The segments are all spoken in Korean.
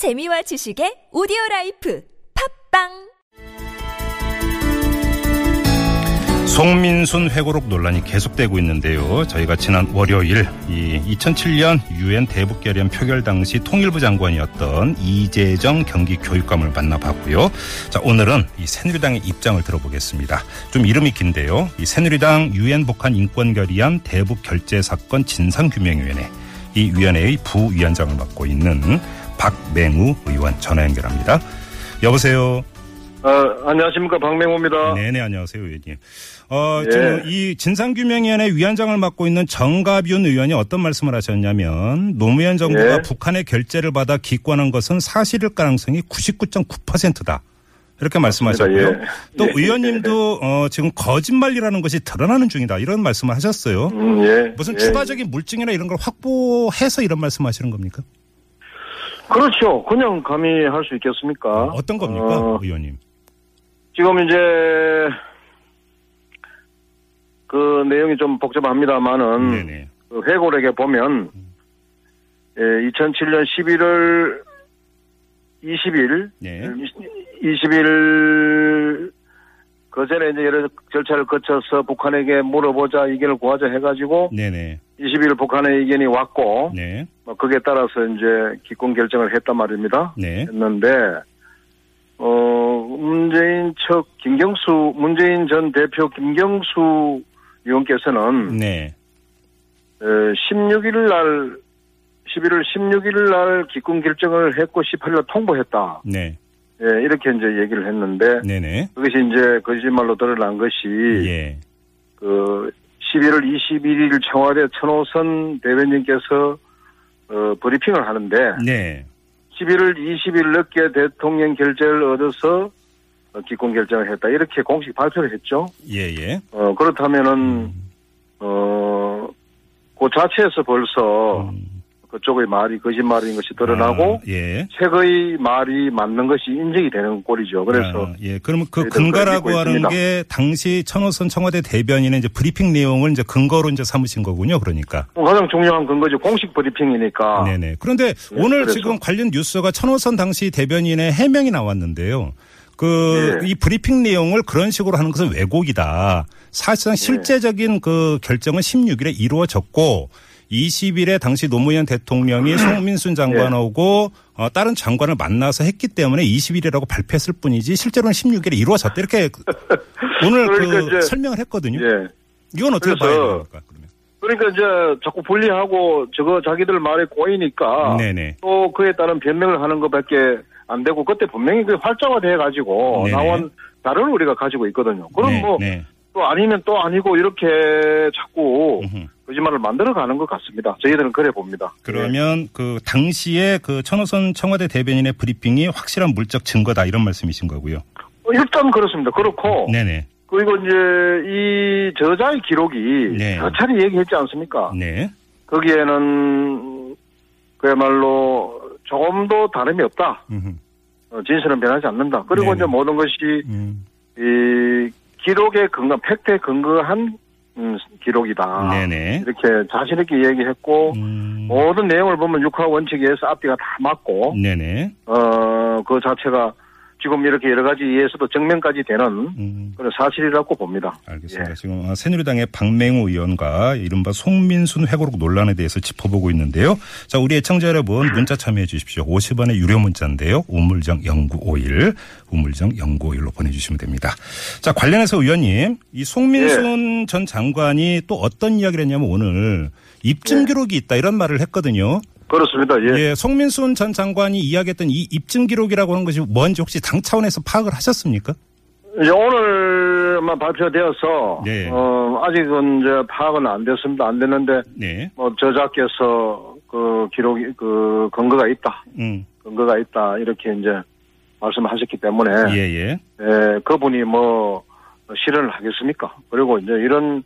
재미와 지식의 오디오 라이프 팟빵 송민순 회고록 논란이 계속되고 있는데요. 저희가 지난 월요일 이 2007년 유엔 대북 결의안 표결 당시 통일부 장관이었던 이재정 경기 교육감을 만나봤고요. 자 오늘은 이 새누리당의 입장을 들어보겠습니다. 좀 이름이 긴데요. 이 새누리당 유엔 북한 인권 결의안 대북 결재 사건 진상 규명위원회 이 위원회의 부위원장을 맡고 있는 박맹우 의원 전화 연결합니다. 여보세요. 어, 안녕하십니까 박명호입니다. 네네 안녕하세요 의원님. 어, 예. 지금 이 진상규명위원회 위원장을 맡고 있는 정가윤 의원이 어떤 말씀을 하셨냐면 노무현 정부가 예. 북한의 결재를 받아 기권한 것은 사실일 가능성이 99.9%다. 이렇게 말씀하셨고요. 예. 또 예. 의원님도 어, 지금 거짓말이라는 것이 드러나는 중이다. 이런 말씀을 하셨어요. 음, 예. 무슨 예. 추가적인 물증이나 이런 걸 확보해서 이런 말씀하시는 겁니까? 그렇죠. 그냥 감히 할 수 있겠습니까? 어떤 겁니까, 어, 의원님? 지금 이제 그 내용이 좀 복잡합니다만은. 그 회고록에 보면 예, 2007년 11월 20일 네. 20일 그 전에 이제 여러 절차를 거쳐서 북한에게 물어보자 의견을 구하자 해가지고 네네. 20일 북한의 의견이 왔고 네. 뭐 거기에 따라서 이제 기권 결정을 했단 말입니다. 네. 했는데 어 문재인 측 김경수 문재인 전 대표 김경수 의원께서는 네. 어, 16일 날 11월 16일 날 기권 결정을 했고 18일 통보했다. 네. 예, 이렇게 이제 얘기를 했는데 네네. 그것이 이제 거짓말로 드러난 것이 예. 그 11월 21일 청와대 천호선 대변인께서 어, 브리핑을 하는데 네. 11월 20일 늦게 대통령 결재를 얻어서 어, 기권 결정을 했다 이렇게 공식 발표를 했죠. 예, 예. 어, 그렇다면은 어, 그 자체에서 벌써 음. 그쪽의 말이 거짓말인 것이 드러나고 아, 예. 책의 말이 맞는 것이 인정이 되는 꼴이죠. 그래서 아, 예. 그러면 그 근거라고 하는 있습니다. 게 당시 천호선 청와대 대변인의 이제 브리핑 내용을 이제 근거로 이제 삼으신 거군요. 그러니까. 가장 중요한 근거죠. 공식 브리핑이니까. 네네. 그런데 네, 오늘 그래서. 지금 관련 뉴스가 천호선 당시 대변인의 해명이 나왔는데요. 그, 네. 이 브리핑 내용을 그런 식으로 하는 것은 왜곡이다. 사실상 네. 실제적인 그 결정은 16일에 이루어졌고 20일에 당시 노무현 대통령이 송민순 장관하고 어, 다른 장관을 만나서 했기 때문에 20일이라고 발표했을 뿐이지 실제로는 16일에 이루어졌다. 이렇게 그- 오늘 그러니까 그 이제- 설명을 했거든요. 예. 이건 어떻게 봐야? 그러면. 그러니까 이제 자꾸 분리하고 저거 자기들 말에 꼬이니까 네네. 또 그에 따른 변명을 하는 것밖에 안 되고 그때 분명히 그 활자화돼 가지고 네네. 나온 자료를 우리가 가지고 있거든요. 그럼 네, 뭐또 네. 아니면 또 아니고 이렇게 자꾸 음흠. 거짓말을 만들어 가는 것 같습니다. 저희들은 그래 봅니다. 그러면 그 당시에 그 천호선 청와대 대변인의 브리핑이 확실한 물적 증거다 이런 말씀이신 거고요. 어, 일단 그렇습니다. 그렇고 네네. 그리고 이제 이 저자의 기록이 네. 여차례 얘기했지 않습니까? 네. 거기에는 그야말로 조금도 다름이 없다. 음흠. 어, 진실은 변하지 않는다. 그리고 네네. 이제 모든 것이 음. 이 기록에 근거, 팩트에 근거한 음, 기록이다. 네네. 이렇게 자신 있게 얘기했고 음. 모든 내용을 보면 육하 원칙에 의해서 앞뒤가 다 맞고 네네. 어, 그 자체가 지금 이렇게 여러 가지 이해에서도 정면까지 되는 음. 그런 사실이라고 봅니다. 알겠습니다. 예. 지금 어, 새누리당의 박맹우 의원과 이른바 송민순 회고록 논란에 대해서 짚어보고 있는데요. 자, 우리 애청자 여러분 문자 참여해 주십시오. 50원의 유료 문자인데요. 우물정 0951, 우물정 0951로 보내주시면 됩니다. 자, 관련해서 의원님, 이 송민순 전 장관이 또 어떤 이야기를 했냐면 오늘 입증 기록이 있다 이런 말을 했거든요. 그렇습니다. 예. 예, 송민순 전 장관이 이야기했던 이 입증 기록이라고 하는 것이 뭔지 혹시 당 차원에서 파악을 하셨습니까? 이제 오늘만 발표되어서 네. 어, 아직은 이제 파악은 안 됐습니다. 안 됐는데 네. 뭐 저자께서 그 기록이 그 근거가 있다. 음. 근거가 있다. 이렇게 이제 말씀하셨기 때문에 예, 예. 예, 그분이 뭐 실현을 하겠습니까? 그리고 이제 이런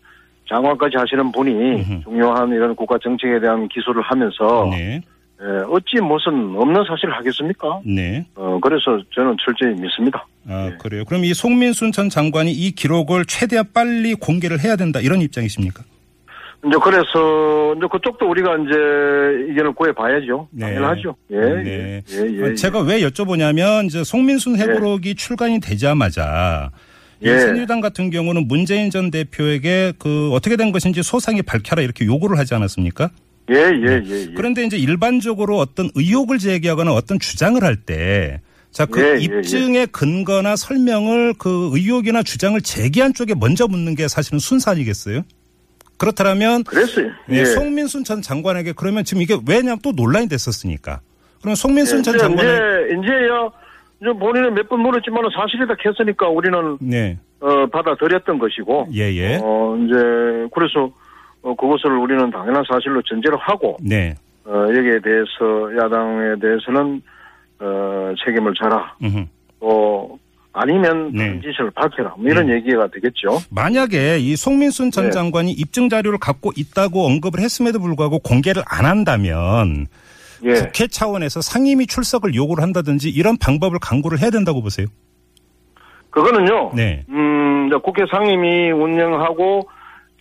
장관까지 하시는 분이 음흠. 중요한 이런 국가 정책에 대한 기술을 하면서 네. 예, 어찌 무슨 없는 사실을 하겠습니까? 네. 어, 그래서 저는 철저히 믿습니다. 아, 네. 그래요. 그럼 이 송민순 전 장관이 이 기록을 최대한 빨리 공개를 해야 된다 이런 입장이십니까? 이제 그래서 이제 그쪽도 우리가 이제 의견을 구해봐야죠. 네. 당연하죠. 예, 네. 예, 예, 예. 어, 제가 왜 여쭤보냐면 이제 송민순 해고록이 출간이 되자마자 이 예. 새누리당 같은 경우는 문재인 전 대표에게 그 어떻게 된 것인지 소상히 밝혀라 이렇게 요구를 하지 않았습니까? 예, 예, 예, 예. 그런데 이제 일반적으로 어떤 의혹을 제기하거나 어떤 주장을 할 때, 자, 그 예, 예, 입증의 근거나 설명을 그 의혹이나 주장을 제기한 쪽에 먼저 묻는 게 사실은 순서 아니겠어요? 그렇다면 그랬어요. 예, 예. 송민순 전 장관에게 그러면 지금 이게 왜냐면 또 논란이 됐었으니까. 그럼 송민순 전 이제, 장관은 이제, 이제야, 이제 본인은 몇번 물었지만 사실이다 했으니까 우리는, 네, 어, 받아들였던 것이고, 예, 예, 어, 이제, 그래서, 어, 그것을 우리는 당연한 사실로 전제를 하고, 네, 어, 여기에 대해서, 야당에 대해서는, 어, 책임을 져라. 음흠. 또, 아니면 네. 짓을 밝혀라. 뭐 이런 얘기가 되겠죠. 만약에 이 송민순 전 네. 장관이 입증 자료를 갖고 있다고 언급을 했음에도 불구하고 공개를 안 한다면 예. 국회 차원에서 상임위 출석을 요구를 한다든지 이런 방법을 강구를 해야 된다고 보세요. 그거는요. 네. 음, 국회 상임위 운영하고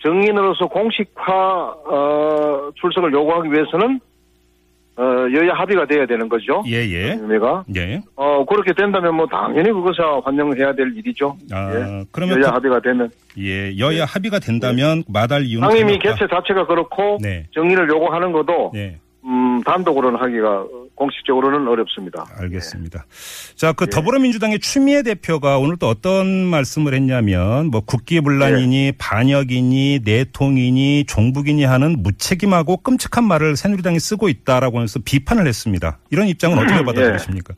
정인으로서 공식화 어, 출석을 요구하기 위해서는 어, 여야 합의가 돼야 되는 거죠. 예, 예. 의미가 예. 어 그렇게 된다면 뭐 당연히 그것을 환영해야 될 일이죠. 아, 예. 그러면 여야 그- 합의가 되면 예, 여야 합의가 된다면 마다할 이유는 상임위. 개최 자체가 그렇고 네. 정인을 요구하는 것도 네. 음, 단독으로는 하기가 공식적으로는 어렵습니다. 알겠습니다. 자, 그 예. 더불어민주당의 추미애 대표가 오늘 또 어떤 말씀을 했냐면 뭐 국기문란이니 예. 반역이니 내통이니 종북이니 하는 무책임하고 끔찍한 말을 새누리당이 쓰고 있다라고 해서 비판을 했습니다. 이런 입장은 어떻게 예. 받아들이십니까?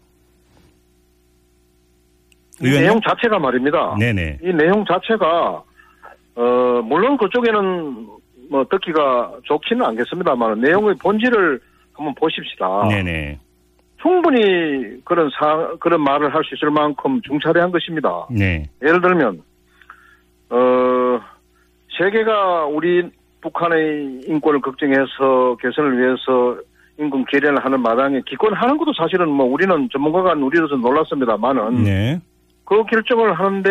이 내용 자체가 말입니다. 네네. 이 내용 자체가 어 물론 그쪽에는 뭐 듣기가 좋지는 않겠습니다만 내용의 본질을 한번 보십시다. 네네. 충분히 그런 사 그런 말을 할 수 있을 만큼 중차대한 것입니다. 네. 예를 들면 어 세계가 우리 북한의 인권을 걱정해서 개선을 위해서 인권 개량을 하는 마당에 기권하는 것도 사실은 뭐 우리는 전문가가 우리로서 놀랐습니다만은 네. 그 결정을 하는데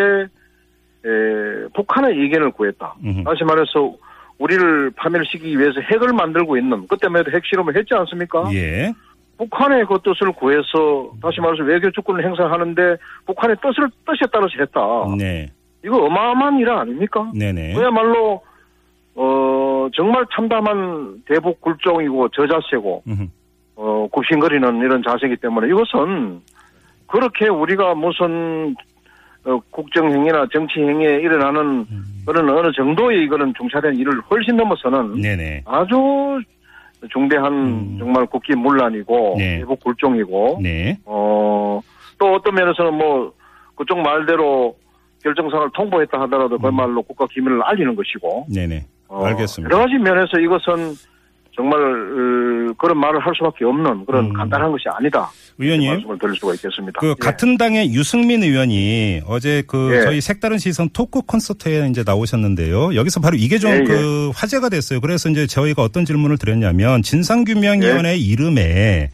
에, 북한의 의견을 구했다. 음흠. 다시 말해서 우리를 파멸시키기 위해서 핵을 만들고 있는 그때만 해도 핵실험을 했지 않습니까? 예. 북한의 그 뜻을 구해서 다시 말해서 외교 주권을 행사하는데 북한의 뜻을 뜻에 따라서 했다. 네. 이거 어마어마한 일 아닙니까? 네네. 그야말로 어 정말 참담한 대북 굴종이고 저자세고 음흠. 어 굽신거리는 이런 자세이기 때문에 이것은 그렇게 우리가 무슨 어, 국정행위나 정치행위에 일어나는 그런 어느 정도의 그런 중차대한 일을 훨씬 넘어서는 네네. 아주 중대한 음. 정말 국기 문란이고 네. 대북 굴종이고 네. 어, 또 어떤 면에서는 뭐, 그쪽 말대로 결정사항을 통보했다 하더라도 그말로 국가 기밀을 알리는 것이고, 네네. 어, 알겠습니다. 여러 가지 면에서 이것은 정말, 어, 그런 말을 할 수밖에 없는 그런 음. 간단한 것이 아니다. 의원님. 말씀을 드릴 수가 있겠습니다. 그 예. 같은 당의 유승민 의원이 어제 그 예. 저희 색다른 시선 토크 콘서트에 이제 나오셨는데요. 여기서 바로 이게 좀 예, 그 화제가 됐어요. 그래서 이제 저희가 어떤 질문을 드렸냐면 진상규명위원회 이름에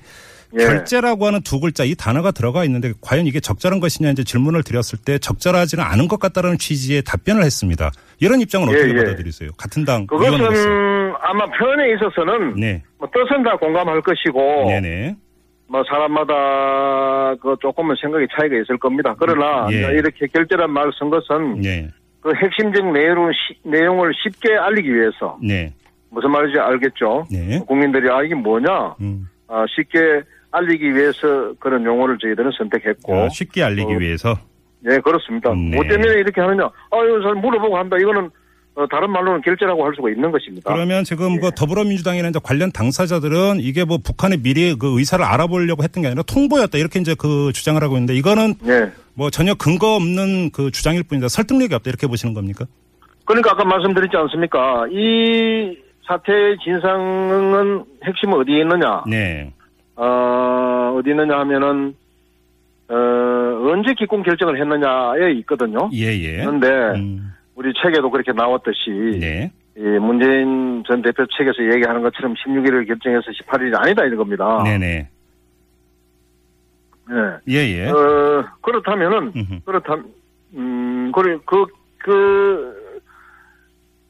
예. 결제라고 하는 두 글자 이 단어가 들어가 있는데 과연 이게 적절한 것이냐 이제 질문을 드렸을 때 적절하지는 않은 것 같다는 취지의 답변을 했습니다. 이런 입장은 예, 어떻게 예. 받아들이세요? 같은 당 의원으로서. 아마 표현에 있어서는 네. 뭐 뜻은 다 공감할 것이고, 네네. 뭐 사람마다 그 조금은 생각의 차이가 있을 겁니다. 그러나 예. 이렇게 결제란 말을 쓴 것은 네. 그 핵심적 내용을, 시- 내용을 쉽게 알리기 위해서 네. 무슨 말인지 알겠죠? 네. 국민들이 아 이게 뭐냐 음. 아, 쉽게 알리기 위해서 그런 용어를 저희들은 선택했고 아, 쉽게 알리기 어, 위해서. 네 그렇습니다. 네. 뭐 때문에 이렇게 하느냐? 아유 잘 물어보고 한다. 이거는 어, 다른 말로는 결제라고 할 수가 있는 것입니다. 그러면 지금 예. 그 더불어민주당이나 이제 관련 당사자들은 이게 뭐 북한의 미래 그 의사를 알아보려고 했던 게 아니라 통보였다 이렇게 이제 그 주장을 하고 있는데 이거는 네. 뭐 전혀 근거 없는 그 주장일 뿐이다 설득력이 없다 이렇게 보시는 겁니까? 그러니까 아까 말씀드렸지 않습니까? 이 사태의 진상은 핵심은 어디에 있느냐? 네. 어, 어디 있느냐 하면은 어, 언제 기권 결정을 했느냐에 있거든요. 예 예. 그런데 음, 우리 책에도 그렇게 나왔듯이 네. 이 문재인 전 대표 책에서 얘기하는 것처럼 16일을 결정해서 18일이 아니다 이런 겁니다. 네네. 네. 예예. 어, 그렇다면은 음흠. 그렇다 음 그래 그 그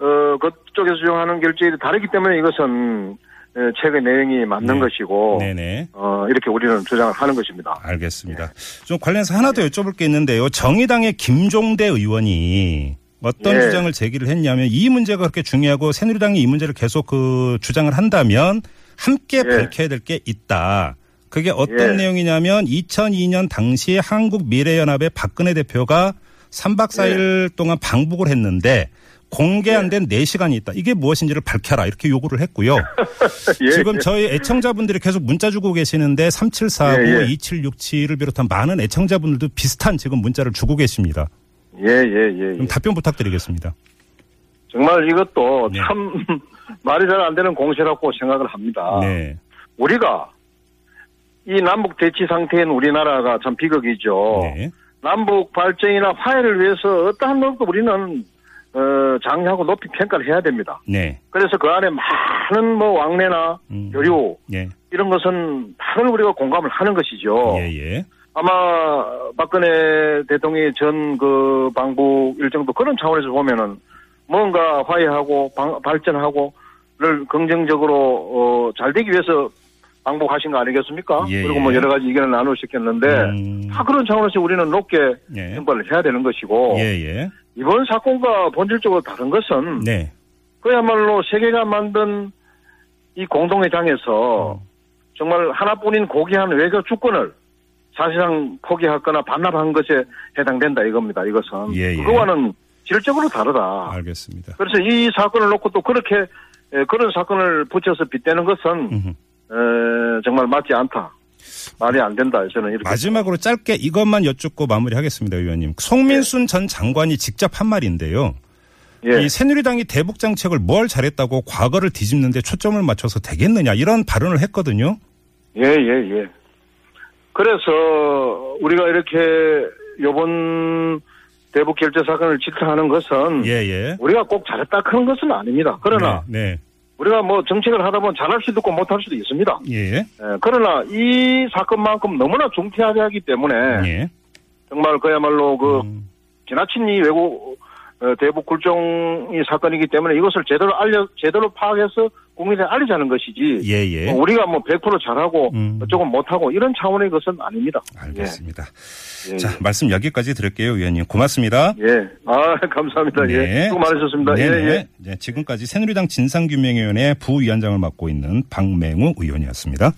어, 그쪽에서 주장하는 결정이 다르기 때문에 이것은 에, 책의 내용이 맞는 네. 것이고 네네. 어, 이렇게 우리는 주장을 하는 것입니다. 알겠습니다. 좀 관련해서 하나 더 여쭤볼 게 있는데요. 정의당의 김종대 의원이 어떤 예. 주장을 제기를 했냐면 이 문제가 그렇게 중요하고 새누리당이 이 문제를 계속 그 주장을 한다면 함께 예. 밝혀야 될 게 있다. 그게 어떤 예. 내용이냐면 2002년 당시에 한국 미래연합의 박근혜 대표가 3박 4일 동안 방북을 했는데 공개 안된 4시간이 있다. 이게 무엇인지를 밝혀라. 이렇게 요구를 했고요. 예, 지금 예. 저희 애청자분들이 계속 문자 주고 계시는데 3749, 예, 예. 2767을 비롯한 많은 애청자분들도 비슷한 지금 문자를 주고 계십니다. 예, 예, 예. 좀 예. 답변 부탁드리겠습니다. 정말 이것도 네. 참 말이 잘 안 되는 공세라고 생각을 합니다. 네. 우리가 이 남북 대치 상태인 우리나라가 참 비극이죠. 네. 남북 발전이나 화해를 위해서 어떠한 노력도 우리는 어, 장려하고 높이 평가를 해야 됩니다. 네. 그래서 그 안에 많은 뭐 왕래나 음. 교류 예. 이런 것은 다른 우리가 공감을 하는 것이죠. 예, 예. 아마 박근혜 대통령의 전 그 방북 일정도 그런 차원에서 보면은 뭔가 화해하고 방- 발전하고를 긍정적으로 어, 잘 되기 위해서 방북하신 거 아니겠습니까? 예, 그리고 뭐 예. 여러 가지 의견을 있겠는데 음. 다 그런 차원에서 우리는 높게 예. 평가를 해야 되는 것이고 예, 예. 이번 사건과 본질적으로 다른 것은 네. 그야말로 세계가 만든 이 공동회장에서 음. 정말 하나뿐인 고귀한 외교 주권을 사실상 포기하거나 반납한 것에 해당된다 이겁니다. 이것은 예, 예. 그거와는 질적으로 다르다. 알겠습니다. 그래서 이 사건을 놓고 또 그렇게 에, 그런 사건을 붙여서 빗대는 것은. 에, 정말 맞지 않다. 말이 안 된다. 저는 이렇게 마지막으로 짧게 이것만 여쭙고 마무리하겠습니다, 의원님. 송민순 전 장관이 직접 한 말인데요. 예. 이 새누리당이 대북 정책을 뭘 잘했다고 과거를 뒤집는데 초점을 맞춰서 되겠느냐 이런 발언을 했거든요. 예, 예, 예. 그래서 우리가 이렇게 요번 대북 결제 사건을 질타하는 것은 예, 예. 우리가 꼭 잘했다 그런 것은 아닙니다. 그러나 네, 우리가 뭐 정책을 하다 보면 잘할 수도 있고 못할 수도 있습니다. 네. 예, 예, 그러나 이 사건만큼 너무나 중대하게 하기 때문에 예. 정말 그야말로 그 음, 지나친 이 외국 어, 대북 굴종이 사건이기 때문에 이것을 제대로 알려 제대로 파악해서 국민에 알리자는 것이지 예, 예. 뭐 우리가 뭐 100% 잘하고 음. 조금 못하고 이런 차원의 것은 아닙니다. 알겠습니다. 예, 예. 자, 말씀 여기까지 드릴게요, 의원님. 고맙습니다. 예. 아, 감사합니다. 예. 수고 많으셨습니다. 네, 예, 네. 예. 네, 지금까지 새누리당 진상규명위원회 부위원장을 맡고 있는 박맹우 의원이었습니다.